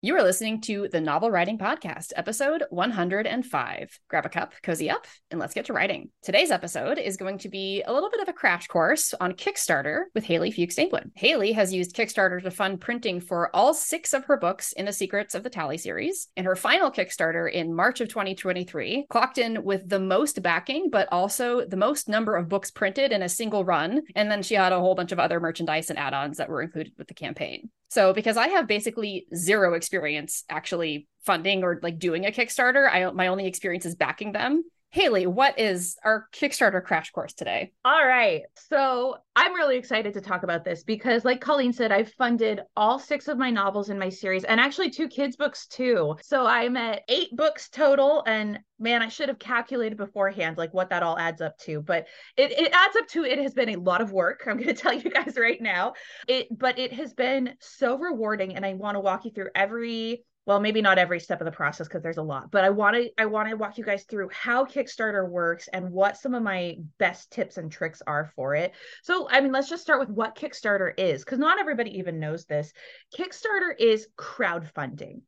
You are listening to the Novel Writing Podcast, episode 105. Grab a cup, cozy up, and let's get to writing. Today's episode is going to be a little bit of a crash course on Kickstarter with Halie Fewkes England. Halie has used Kickstarter to fund printing for all six of her books in the Secrets of the Tally series, and her final Kickstarter in March of 2023 clocked in with the most backing, but also the most number of books printed in a single run. And then she had a whole bunch of other merchandise and add ons that were included with the campaign. So because I have basically zero experience actually funding or like doing a Kickstarter, I my only experience is backing them. Halie, what is our Kickstarter crash course today? All right. So I'm really excited to talk about this because, like Colleen said, I've funded all six of my novels in my series and actually two kids' books too. So I'm at eight books total. And man, I should have calculated beforehand like what that all adds up to. But it, it adds up to it has been a lot of work. I'm going to tell you guys right now. It, but it has been so rewarding. And I want to walk you through every well maybe not every step of the process because there's a lot but i want to i want to walk you guys through how kickstarter works and what some of my best tips and tricks are for it so i mean let's just start with what kickstarter is because not everybody even knows this kickstarter is crowdfunding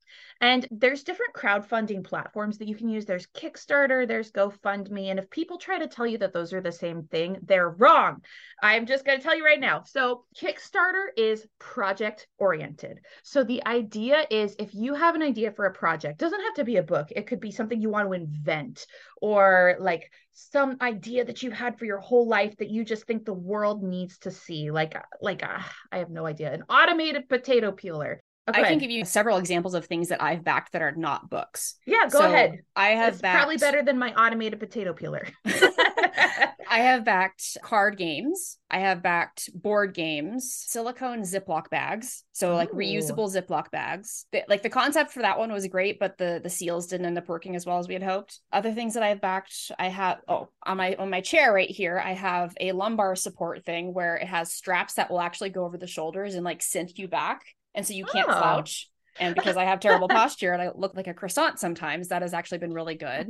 and there's different crowdfunding platforms that you can use. There's Kickstarter, there's GoFundMe. And if people try to tell you that those are the same thing, they're wrong. I'm just going to tell you right now. So, Kickstarter is project oriented. So, the idea is if you have an idea for a project, doesn't have to be a book, it could be something you want to invent or like some idea that you've had for your whole life that you just think the world needs to see like like uh, i have no idea an automated potato peeler Okay. I can give you several examples of things that I've backed that are not books. Yeah, go so ahead. I have it's backed... probably better than my automated potato peeler. I have backed card games. I have backed board games, silicone Ziploc bags. So like Ooh. reusable Ziploc bags. Like the concept for that one was great, but the the seals didn't end up working as well as we had hoped. Other things that I've backed, I have oh, on my on my chair right here, I have a lumbar support thing where it has straps that will actually go over the shoulders and like cinch you back and so you can't oh. slouch. And because I have terrible posture and I look like a croissant sometimes, that has actually been really good.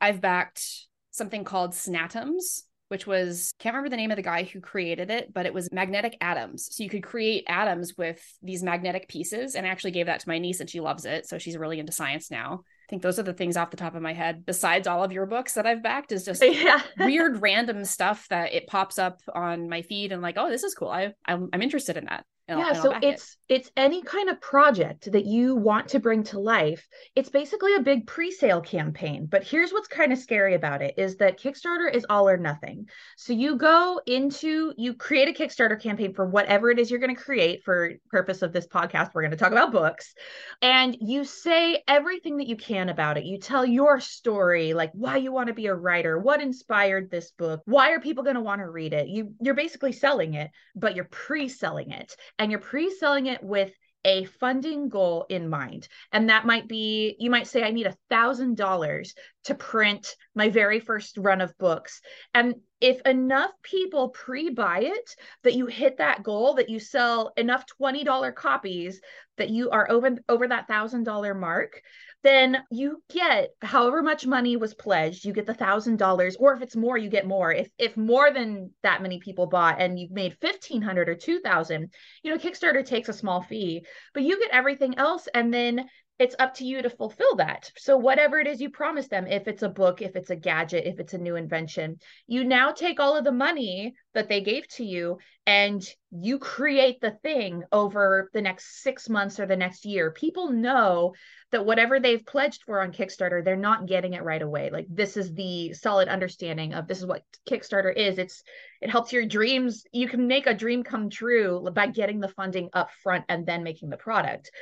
I've backed something called Snatoms, which was can't remember the name of the guy who created it, but it was magnetic atoms. So you could create atoms with these magnetic pieces. And I actually gave that to my niece and she loves it. So she's really into science now. I think those are the things off the top of my head. Besides all of your books that I've backed, is just yeah. weird random stuff that it pops up on my feed and like, oh, this is cool. I I'm, I'm interested in that yeah so it's it. it's any kind of project that you want to bring to life it's basically a big pre-sale campaign. But here's what's kind of scary about it is that kickstarter is all or nothing. So you go into you create a kickstarter campaign for whatever it is you're going to create for purpose of this podcast. We're going to talk about books. And you say everything that you can about it. You tell your story like why you want to be a writer what inspired this book why are people going to want to read it? You you're basically selling it but you're pre-selling it and you're pre-selling it with a funding goal in mind. And that might be, you might say, I need a thousand dollars to print my very first run of books. And if enough people pre-buy it that you hit that goal, that you sell enough $20 copies that you are over over that thousand dollar mark, then you get however much money was pledged you get the thousand dollars or if it's more you get more if if more than that many people bought and you've made 1500 or 2000 you know kickstarter takes a small fee but you get everything else and then it's up to you to fulfill that. So, whatever it is you promise them, if it's a book, if it's a gadget, if it's a new invention, you now take all of the money that they gave to you and you create the thing over the next six months or the next year. People know that whatever they've pledged for on Kickstarter, they're not getting it right away. Like, this is the solid understanding of this is what Kickstarter is. It's, it helps your dreams. You can make a dream come true by getting the funding up front and then making the product.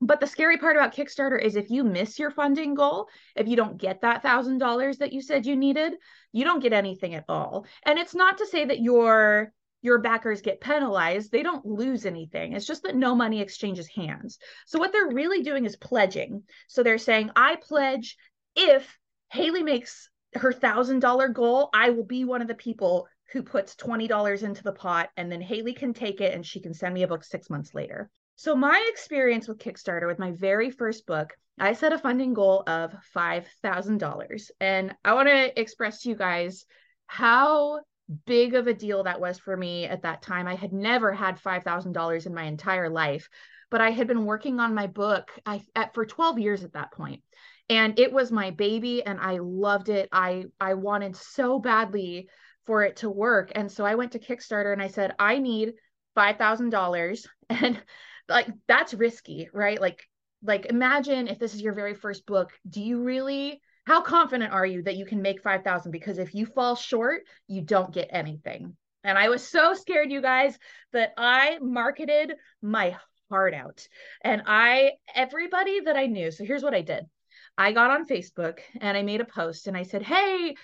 But the scary part about Kickstarter is if you miss your funding goal, if you don't get that thousand dollars that you said you needed, you don't get anything at all. And it's not to say that your your backers get penalized. They don't lose anything. It's just that no money exchanges hands. So what they're really doing is pledging. So they're saying, I pledge if Halie makes her thousand dollar goal, I will be one of the people who puts $20 into the pot and then Halie can take it and she can send me a book six months later. So, my experience with Kickstarter with my very first book, I set a funding goal of $5,000. And I want to express to you guys how big of a deal that was for me at that time. I had never had $5,000 in my entire life. but I had been working on my book I, at, for 12 years at that point and it was my baby and I loved it. I I wanted so badly for it to work. And so I went to Kickstarter and I said, I need $5,000 and like that's risky, right? Like like imagine if this is your very first book, do you really how confident are you that you can make 5,000 because if you fall short, you don't get anything. And I was so scared you guys that I marketed my heart out. And I everybody that I knew. So here's what I did. I got on Facebook and I made a post and I said, Hey,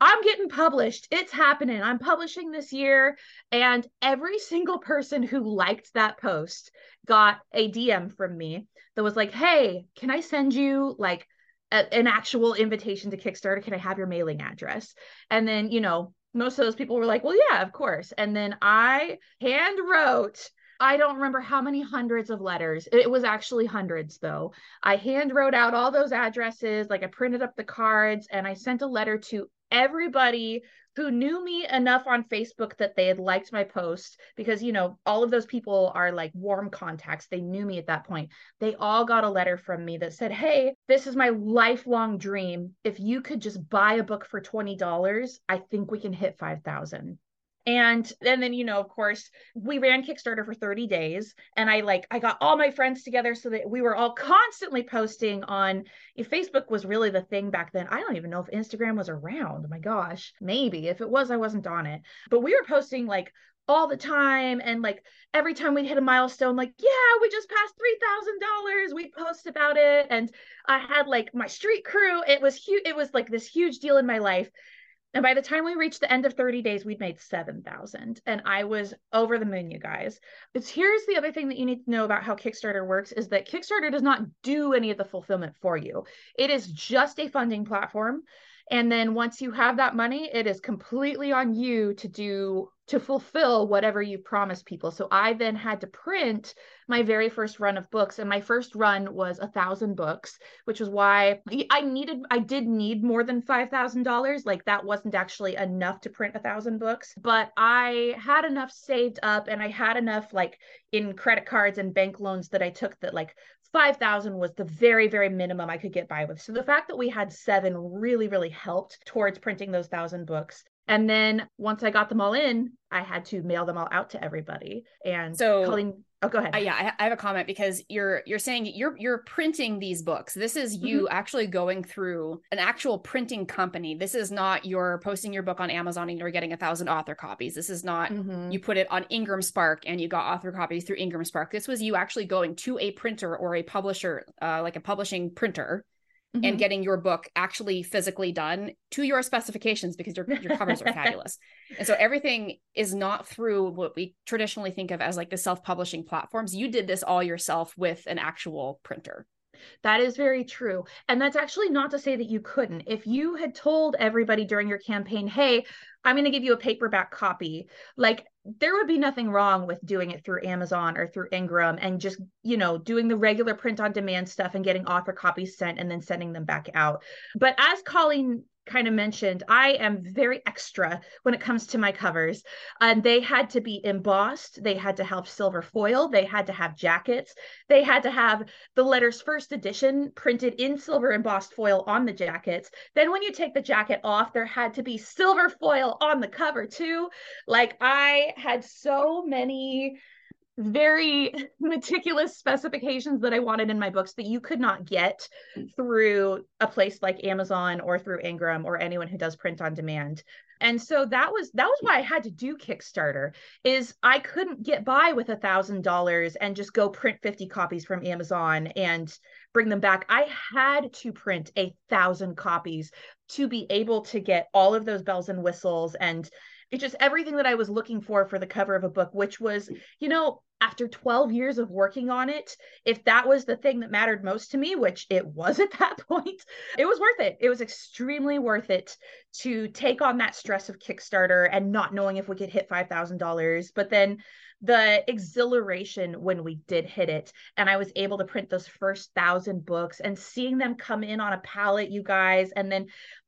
I'm getting published. It's happening. I'm publishing this year. And every single person who liked that post got a DM from me that was like, Hey, can I send you like a, an actual invitation to Kickstarter? Can I have your mailing address? And then, you know, most of those people were like, Well, yeah, of course. And then I hand wrote I don't remember how many hundreds of letters. It was actually hundreds, though. I hand wrote out all those addresses, like I printed up the cards, and I sent a letter to everybody who knew me enough on Facebook that they had liked my post because, you know, all of those people are like warm contacts. They knew me at that point. They all got a letter from me that said, Hey, this is my lifelong dream. If you could just buy a book for $20, I think we can hit 5,000 and and then you know of course we ran kickstarter for 30 days and i like i got all my friends together so that we were all constantly posting on if facebook was really the thing back then i don't even know if instagram was around my gosh maybe if it was i wasn't on it. But we were posting like all the time and like every time we'd hit a milestone like yeah we just passed $3000 we'd post about it. And i had like my street crew it was huge it was like this huge deal in my life and by the time we reached the end of 30 days, we'd made 7,000. And I was over the moon, you guys. It's here's the other thing that you need to know about how Kickstarter works is that Kickstarter does not do any of the fulfillment for you. It is just a funding platform. And then once you have that money, it is completely on you to do to fulfill whatever you promise people. So I then had to print my very first run of books, and my first run was a thousand books, which was why I needed I did need more than five thousand dollars. Like that wasn't actually enough to print a thousand books, but I had enough saved up, and I had enough like in credit cards and bank loans that I took that like 5,000 was the very, very minimum I could get by with. So the fact that we had seven really, really helped towards printing those thousand books. And then once I got them all in, I had to mail them all out to everybody. And so Colleen, oh, go ahead. Uh, yeah, I, have a comment because you're you're saying you're you're printing these books. This is you mm-hmm. actually going through an actual printing company. This is not you're posting your book on Amazon and you're getting a thousand author copies. This is not mm-hmm. you put it on Ingram Spark and you got author copies through Ingram Spark. This was you actually going to a printer or a publisher, uh, like a publishing printer mm-hmm. and getting your book actually physically done to your specifications because your, your covers are fabulous. And so everything is not through what we traditionally think of as like the self-publishing platforms. You did this all yourself with an actual printer. That is very true. And that's actually not to say that you couldn't. If you had told everybody during your campaign, hey, I'm going to give you a paperback copy, like there would be nothing wrong with doing it through Amazon or through Ingram and just, you know, doing the regular print on demand stuff and getting author copies sent and then sending them back out. But as Colleen kind of mentioned, I am very extra when it comes to my covers. And they had to be embossed, they had to have silver foil, they had to have jackets, they had to have the letters first edition printed in silver embossed foil on the jackets. Then when you take the jacket off, there had to be silver foil on the cover too. Like I had so many very meticulous specifications that I wanted in my books that you could not get through a place like Amazon or through Ingram or anyone who does print on demand. And so that was that was why I had to do Kickstarter is I couldn't get by with a thousand dollars and just go print 50 copies from Amazon and bring them back. I had to print a thousand copies to be able to get all of those bells and whistles and it's just everything that I was looking for for the cover of a book, which was, you know, after 12 years of working on it, if that was the thing that mattered most to me, which it was at that point, it was worth it. It was extremely worth it to take on that stress of Kickstarter and not knowing if we could hit $5,000. But then the exhilaration when we did hit it and I was able to print those first thousand books and seeing them come in on a pallet, you guys, and then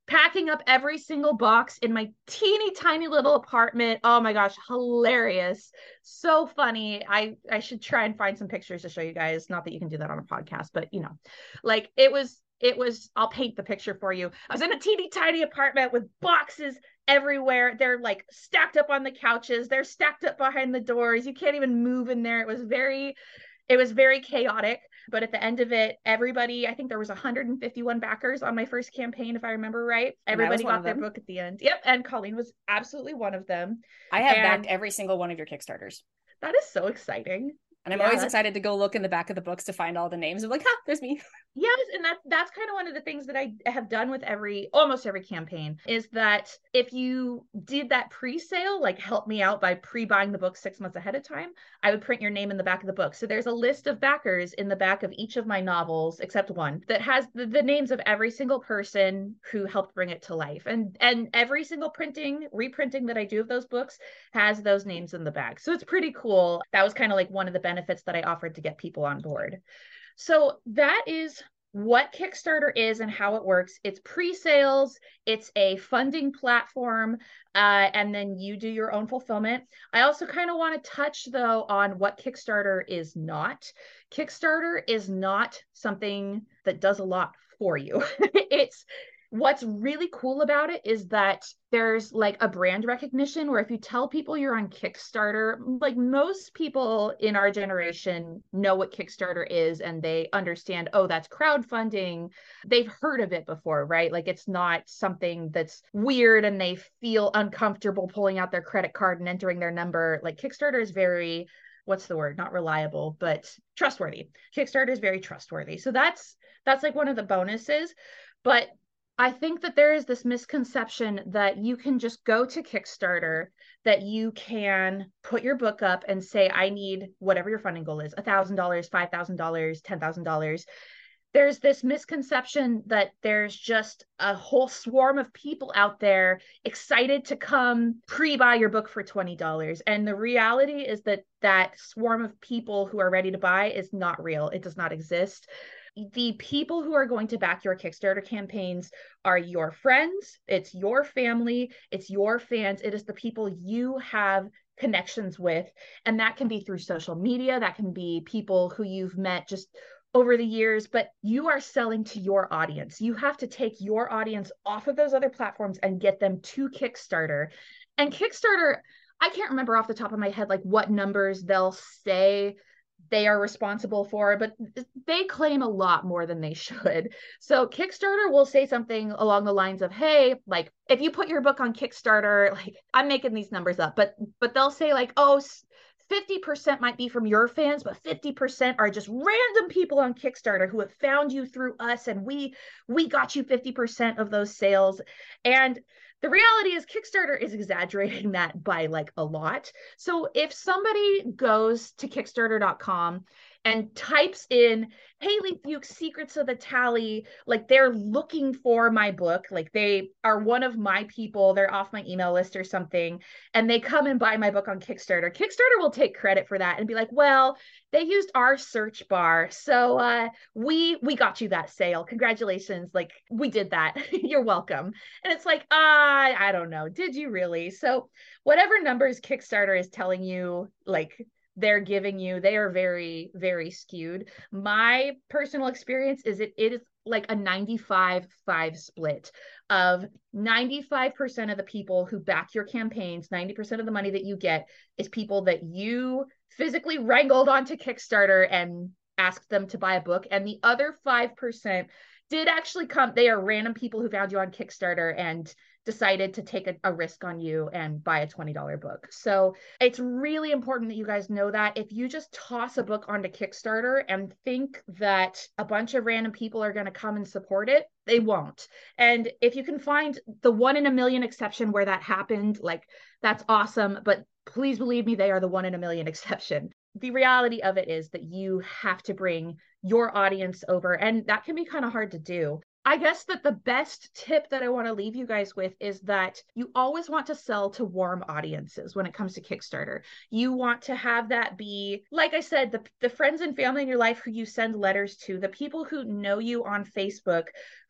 packing up every single box in my teeny tiny little apartment. Oh my gosh, hilarious. So funny. I I should try and find some pictures to show you guys. Not that you can do that on a podcast, but you know. Like it was it was I'll paint the picture for you. I was in a teeny tiny apartment with boxes everywhere. They're like stacked up on the couches. They're stacked up behind the doors. You can't even move in there. It was very it was very chaotic but at the end of it everybody i think there was 151 backers on my first campaign if i remember right. Everybody got their book at the end. Yep and colleen was absolutely one of them. I have and backed every single one of your kickstarters. That is so exciting and I'm yeah. always excited to go look in the back of the books to find all the names. I'm like, ha, there's me. Yes, and that's that's kind of one of the things that I have done with every almost every campaign is that if you did that pre-sale, like help me out by pre-buying the book six months ahead of time, I would print your name in the back of the book. So there's a list of backers in the back of each of my novels, except one, that has the, the names of every single person who helped bring it to life. And and every single printing, reprinting that I do of those books has those names in the back. So it's pretty cool. That was kind of like one of the benefits that I offered to get people on board. So that is what Kickstarter is and how it works. It's pre sales, it's a funding platform, uh, and then you do your own fulfillment. I also kind of want to touch, though, on what Kickstarter is not. Kickstarter is not something that does a lot for you. it's what's really cool about it is that there's like a brand recognition where if you tell people you're on Kickstarter, like most people in our generation know what Kickstarter is and they understand, oh, that's crowdfunding. They've heard of it before, right? Like it's not something that's weird and they feel uncomfortable pulling out their credit card and entering their number. Like Kickstarter is very what's the word not reliable but trustworthy kickstarter is very trustworthy so that's that's like one of the bonuses but I think that there is this misconception that you can just go to Kickstarter, that you can put your book up and say, I need whatever your funding goal is $1,000, $5,000, $10,000. There's this misconception that there's just a whole swarm of people out there excited to come pre buy your book for $20. And the reality is that that swarm of people who are ready to buy is not real, it does not exist the people who are going to back your Kickstarter campaigns are your friends, it's your family, it's your fans, it is the people you have connections with. And that can be through social media, that can be people who you've met just over the years, but you are selling to your audience. You have to take your audience off of those other platforms and get them to Kickstarter. And Kickstarter, I can't remember off the top of my head like what numbers they'll say they are responsible for, but they claim a lot more than they should. So Kickstarter will say something along the lines of, "Hey, like if you put your book on Kickstarter, like I'm making these numbers up, but but they'll say like, "Oh, 50% might be from your fans, but 50% are just random people on Kickstarter who have found you through us and we we got you 50% of those sales." And the reality is Kickstarter is exaggerating that by like a lot. So if somebody goes to kickstarter.com and types in Halie Fewkes Secrets of the Tally, like they're looking for my book, like they are one of my people, they're off my email list or something, and they come and buy my book on Kickstarter. Kickstarter will take credit for that and be like, "Well, they used our search bar, so uh, we we got you that sale. Congratulations! Like we did that. You're welcome." And it's like, I I don't know, did you really? So whatever numbers Kickstarter is telling you, like they're giving you they are very very skewed. My personal experience is it it is like a 95 5 split of 95% of the people who back your campaigns 90% of the money that you get is people that you physically wrangled onto kickstarter and asked them to buy a book. And the other 5% did actually come they are random people who found you on kickstarter and decided to take a, a, risk on you and buy a $20 book. So it's really important that you guys know that if you just toss a book onto Kickstarter and think that a bunch of random people are going to come and support it, they won't. And if you can find the one in a million exception where that happened, like that's awesome. But please believe me, they are the one in a million exception. The reality of it is that you have to bring your audience over, and that can be kind of hard to do. I guess that the best tip that I want to leave you guys with is that you always want to sell to warm audiences when it comes to Kickstarter. You want to have that be, like I said, the, the friends and family in your life who you send letters to, the people who know you on Facebook,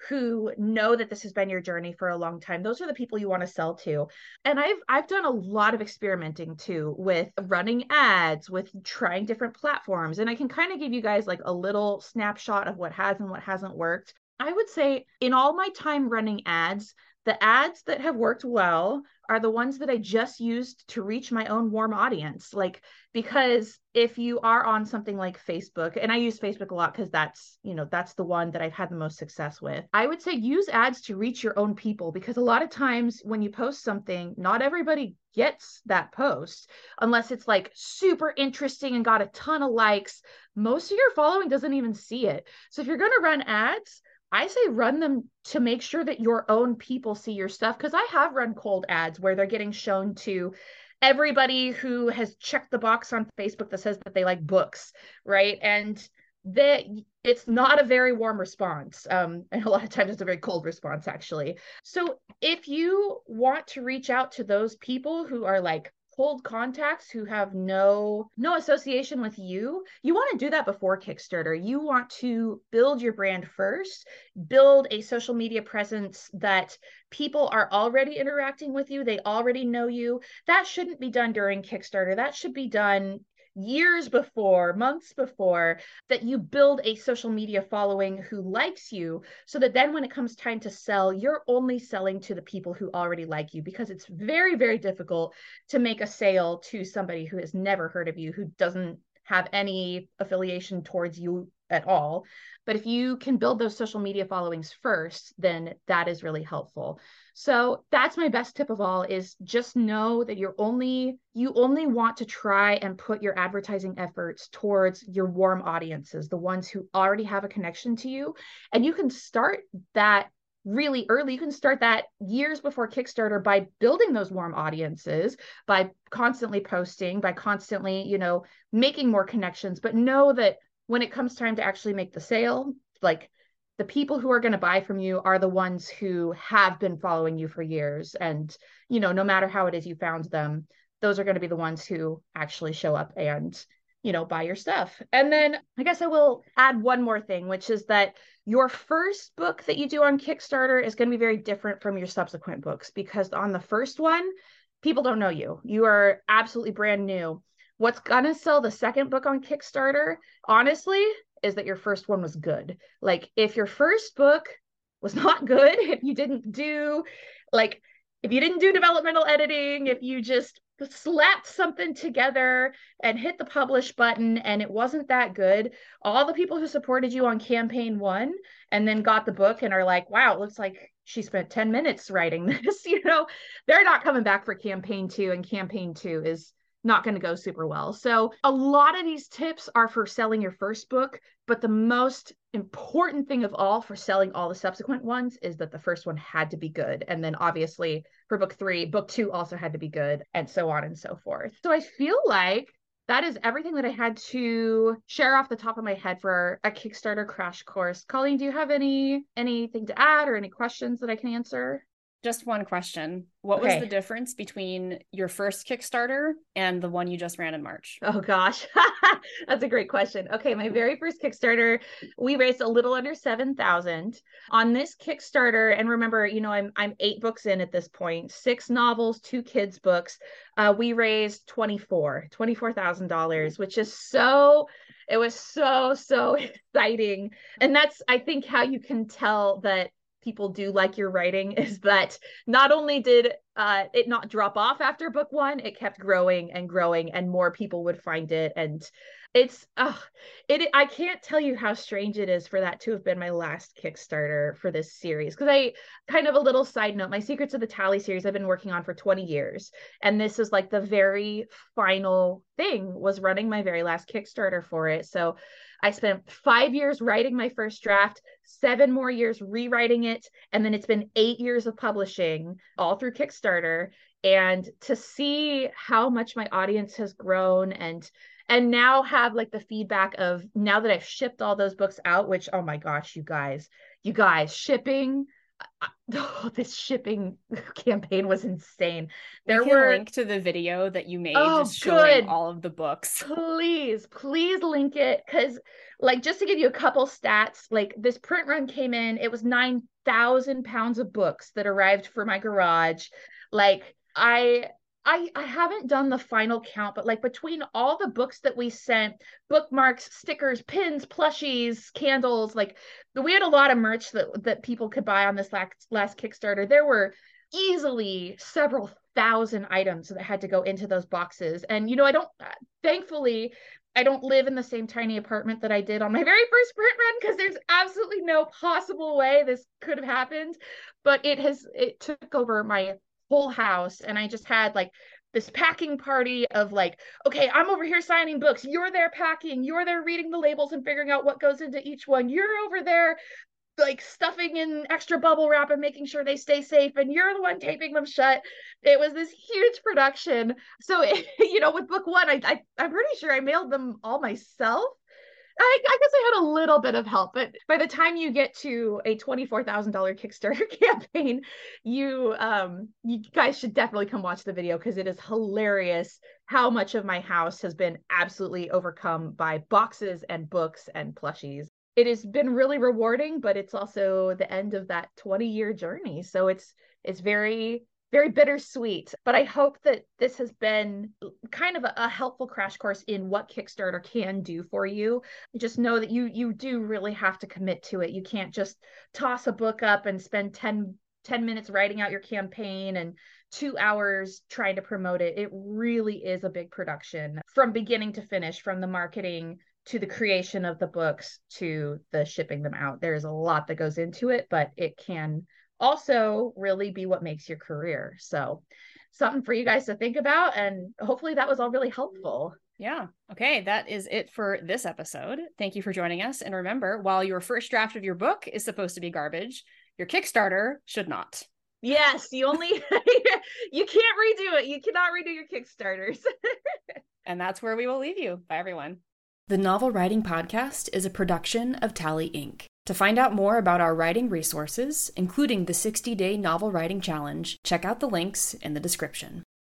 who know that this has been your journey for a long time. Those are the people you want to sell to. And I've I've done a lot of experimenting too with running ads, with trying different platforms. And I can kind of give you guys like a little snapshot of what has and what hasn't worked. I would say in all my time running ads, the ads that have worked well are the ones that I just used to reach my own warm audience. Like, because if you are on something like Facebook, and I use Facebook a lot because that's, you know, that's the one that I've had the most success with, I would say use ads to reach your own people because a lot of times when you post something, not everybody gets that post unless it's like super interesting and got a ton of likes. Most of your following doesn't even see it. So if you're going to run ads, I say run them to make sure that your own people see your stuff because I have run cold ads where they're getting shown to everybody who has checked the box on Facebook that says that they like books, right? And that it's not a very warm response. Um, and a lot of times it's a very cold response, actually. So if you want to reach out to those people who are like cold contacts who have no no association with you you want to do that before kickstarter. You want to build your brand first build a social media presence that people are already interacting with you they already know you. That shouldn't be done during kickstarter. That should be done years before, months before, that you build a social media following who likes you so that then when it comes time to sell, you're only selling to the people who already like you because it's very, very difficult to make a sale to somebody who has never heard of you, who doesn't have any affiliation towards you at all. But if you can build those social media followings first, then that is really helpful. So that's my best tip of all is just know that you're only you only want to try and put your advertising efforts towards your warm audiences, the ones who already have a connection to you. And you can start that really early. You can start that years before Kickstarter by building those warm audiences, by constantly posting, by constantly, you know, making more connections. But know that when it comes time to actually make the sale, like the people who are going to buy from you are the ones who have been following you for years. And you know no matter how it is you found them those are going to be the ones who actually show up and you know buy your stuff. And then i guess i will add one more thing which is that your first book that you do on kickstarter is going to be very different from your subsequent books because on the first one people don't know you. You are absolutely brand new what's to sell the second book on kickstarter honestly is that your first one was good. Like if your first book was not good, if you didn't do like if you didn't do developmental editing, if you just slapped something together and hit the publish button and it wasn't that good, all the people who supported you on campaign 1 and then got the book and are like, "Wow, it looks like she spent 10 minutes writing this," you know, they're not coming back for campaign 2 and campaign 2 is not going to go super well. So, a lot of these tips are for selling your first book, but the most important thing of all for selling all the subsequent ones is that the first one had to be good. And then, obviously, for book three, book two also had to be good, and so on and so forth. So, I feel like that is everything that I had to share off the top of my head for a Kickstarter crash course. Colleen, do you have any anything to add or any questions that I can answer? Just one question. What okay. was the difference between your first Kickstarter and the one you just ran in March? Oh gosh. That's a great question. Okay, my very first Kickstarter, we raised a little under 7,000. On this Kickstarter, and remember, you know, I'm I'm 8 books in at this point, 6 novels, 2 kids books. Uh, we raised 24, $24,000, which is so it was so so exciting. And that's I think how you can tell that people do like your writing is that not only did uh, it not drop off after book one, it kept growing and growing, and more people would find it. And it's uh, it. I can't tell you how strange it is for that to have been my last Kickstarter for this series. Because I kind of a little side note, my Secrets of the Tally series I've been working on for 20 years, and this is like the very final thing was running my very last Kickstarter for it. So I spent five years writing my first draft, seven more years rewriting it, and then it's been eight years of publishing all through Kickstarter. And to see how much my audience has grown and and now have like the feedback of now that I've shipped all those books out, which oh my gosh, you guys, you guys, shipping oh, this shipping campaign was insane. There we were link to the video that you made oh, just showing good. all of the books. Please, please link it because, like, just to give you a couple stats, like this print run came in, it was nine thousand pounds of books that arrived for my garage. Like, I I I haven't done the final count, but like between all the books that we sent, bookmarks, stickers, pins, plushies, candles, like we had a lot of merch that that people could buy on this last last Kickstarter. There were easily several thousand items that had to go into those boxes. And you know, I don't thankfully I don't live in the same tiny apartment that I did on my very first print run because there's absolutely no possible way this could have happened. But it has it took over my whole house and I just had like this packing party of like, okay, I'm over here signing books. You're there packing. You're there reading the labels and figuring out what goes into each one. You're over there like stuffing in extra bubble wrap and making sure they stay safe and you're the one taping them shut it was this huge production so you know with book one I, I i'm pretty sure i mailed them all myself I, I, guess I had a little bit of help, but by the time you get to a twenty-four thousand dollar Kickstarter campaign, you um you guys should definitely come watch the video because it is hilarious how much of my house has been absolutely overcome by boxes and books and plushies. It has been really rewarding, but it's also the end of that twenty year journey, so it's it's very very bittersweet. But I hope that this has been kind of a, a, helpful crash course in what Kickstarter can do for you. Just know that you you do really have to commit to it. You can't just toss a book up and spend 10, 10 minutes writing out your campaign and two hours trying to promote it. It really is a big production from beginning to finish, from the marketing to the creation of the books to the shipping them out. There's a lot that goes into it, but it can also really be what makes your career. So, something for you guys to think about. And hopefully, that was all really helpful. Yeah. Okay. That is it for this episode. Thank you for joining us. And remember, while your first draft of your book is supposed to be garbage, your Kickstarter should not. Yes, you only you can't redo it. You cannot redo your Kickstarters. and that's where we will leave you. Bye everyone. The Novel Writing Podcast is a production of Tally Inc. To find out more about our writing resources, including the 60 day novel writing challenge, check out the links in the description.